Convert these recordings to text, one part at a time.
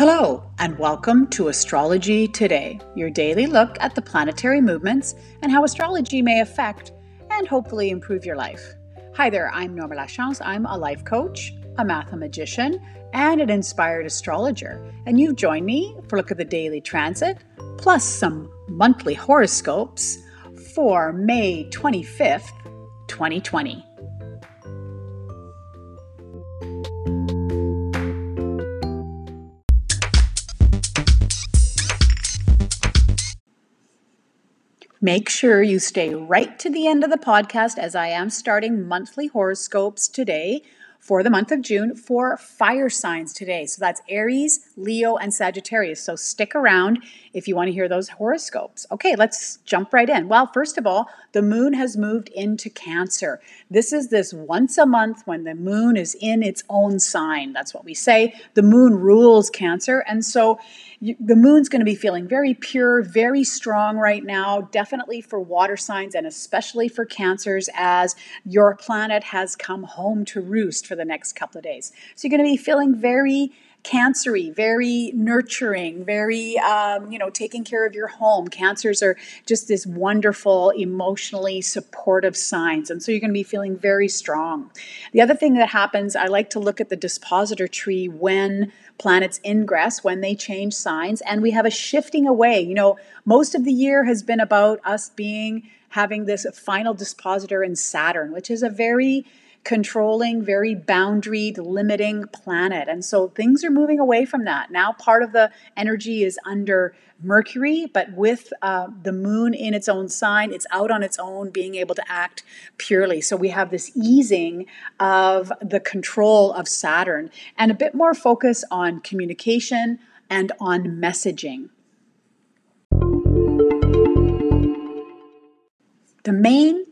Hello, and welcome to Astrology Today, your daily look at the planetary movements and how astrology may affect and hopefully improve your life. Hi there, I'm Norma Lachance. I'm a life coach, a mathemagician, and an inspired astrologer. And you've joined me for a look at the daily transit, plus some monthly horoscopes for May 25th, 2020. Make sure you stay right to the end of the podcast as I am starting monthly horoscopes today for the month of June for fire signs today. So that's Aries, Leo, and Sagittarius. So stick around if you want to hear those horoscopes. Okay, let's jump right in. Well, first of all, the moon has moved into Cancer. This is this once a month when the moon is in its own sign. That's what we say. The moon rules Cancer. And so you, the moon's going to be feeling very pure, very strong right now, definitely for water signs and especially for cancers as your planet has come home to roost for the next couple of days. So you're going to be feeling very cancery, very nurturing, very, um, you know, taking care of your home. Cancers are just this wonderful, emotionally supportive signs. And so you're going to be feeling very strong. The other thing that happens, I like to look at the dispositor tree when planets ingress, when they change signs, and we have a shifting away. You know, most of the year has been about us being having this final dispositor in Saturn, which is a very controlling, very boundaried, limiting planet. And so things are moving away from that. Now, part of the energy is under Mercury, but with uh, the moon in its own sign, it's out on its own, being able to act purely. So we have this easing of the control of Saturn and a bit more focus on communication and on messaging. The main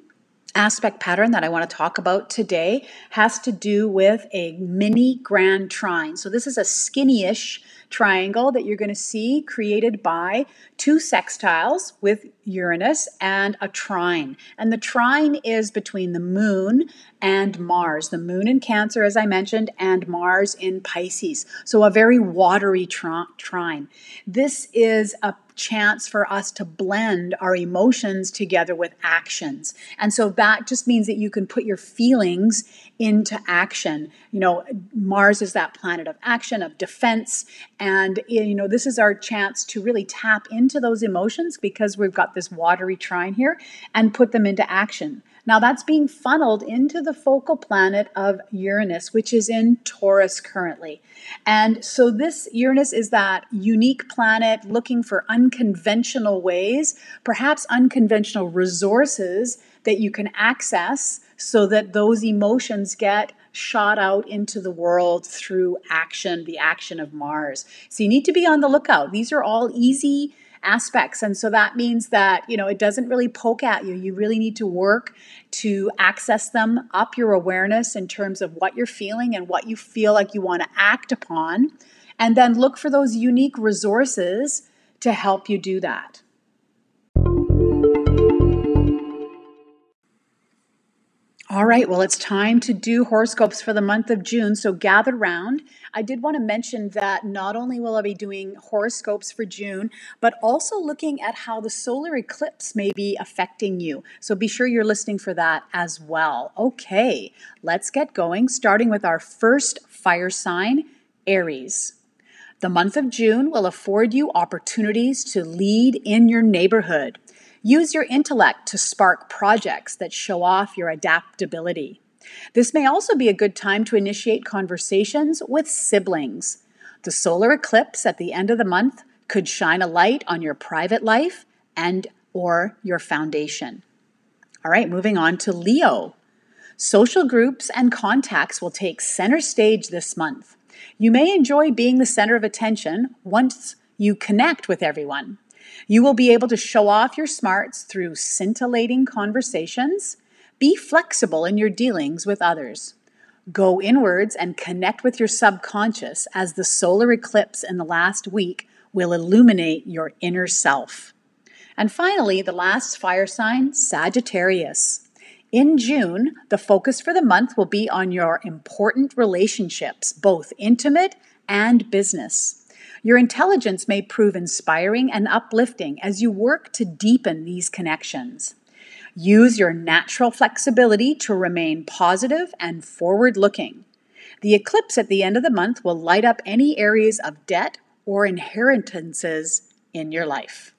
aspect pattern that I want to talk about today has to do with a mini grand trine. So this is a skinny-ish triangle that you're going to see created by two sextiles with Uranus and a trine. And the trine is between the moon and Mars. The moon in Cancer, as I mentioned, and Mars in Pisces. So a very watery trine. This is a chance for us to blend our emotions together with actions. And so that just means that you can put your feelings into action. You know, Mars is that planet of action, of defense. And, you know, this is our chance to really tap into those emotions because we've got this watery trine here and put them into action. Now that's being funneled into the focal planet of Uranus, which is in Taurus currently. And so this Uranus is that unique planet looking for unconventional ways, perhaps unconventional resources that you can access so that those emotions get shot out into the world through action, the action of Mars. So you need to be on the lookout. These are all easy aspects. And so that means that, you know, it doesn't really poke at you. You really need to work to access them, up your awareness in terms of what you're feeling and what you feel like you want to act upon. And then look for those unique resources to help you do that. All right, well, it's time to do horoscopes for the month of June. So gather round. I did want to mention that not only will I be doing horoscopes for June, but also looking at how the solar eclipse may be affecting you. So be sure you're listening for that as well. Okay, let's get going, starting with our first fire sign, Aries. The month of June will afford you opportunities to lead in your neighborhood. Use your intellect to spark projects that show off your adaptability. This may also be a good time to initiate conversations with siblings. The solar eclipse at the end of the month could shine a light on your private life and or your foundation. All right, moving on to Leo. Social groups and contacts will take center stage this month. You may enjoy being the center of attention once you connect with everyone. You will be able to show off your smarts through scintillating conversations. Be flexible in your dealings with others. Go inwards and connect with your subconscious as the solar eclipse in the last week will illuminate your inner self. And finally, the last fire sign, Sagittarius. In June, the focus for the month will be on your important relationships, both intimate and business. Your intelligence may prove inspiring and uplifting as you work to deepen these connections. Use your natural flexibility to remain positive and forward looking. The eclipse at the end of the month will light up any areas of debt or inheritances in your life.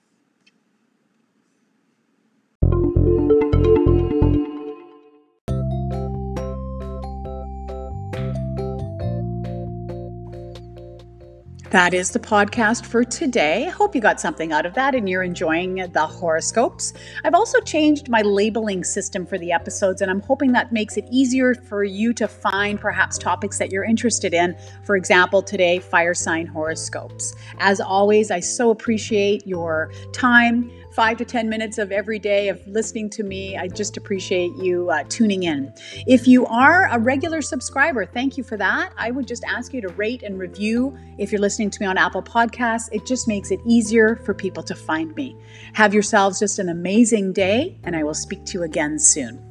That is the podcast for today. I hope you got something out of that and you're enjoying the horoscopes. I've also changed my labeling system for the episodes, and I'm hoping that makes it easier for you to find perhaps topics that you're interested in. For example, today, fire sign horoscopes. As always, I so appreciate your time five to 10 minutes of every day of listening to me. I just appreciate you uh, tuning in. If you are a regular subscriber, thank you for that. I would just ask you to rate and review if you're listening to me on Apple Podcasts. It just makes it easier for people to find me. Have yourselves just an amazing day, and I will speak to you again soon.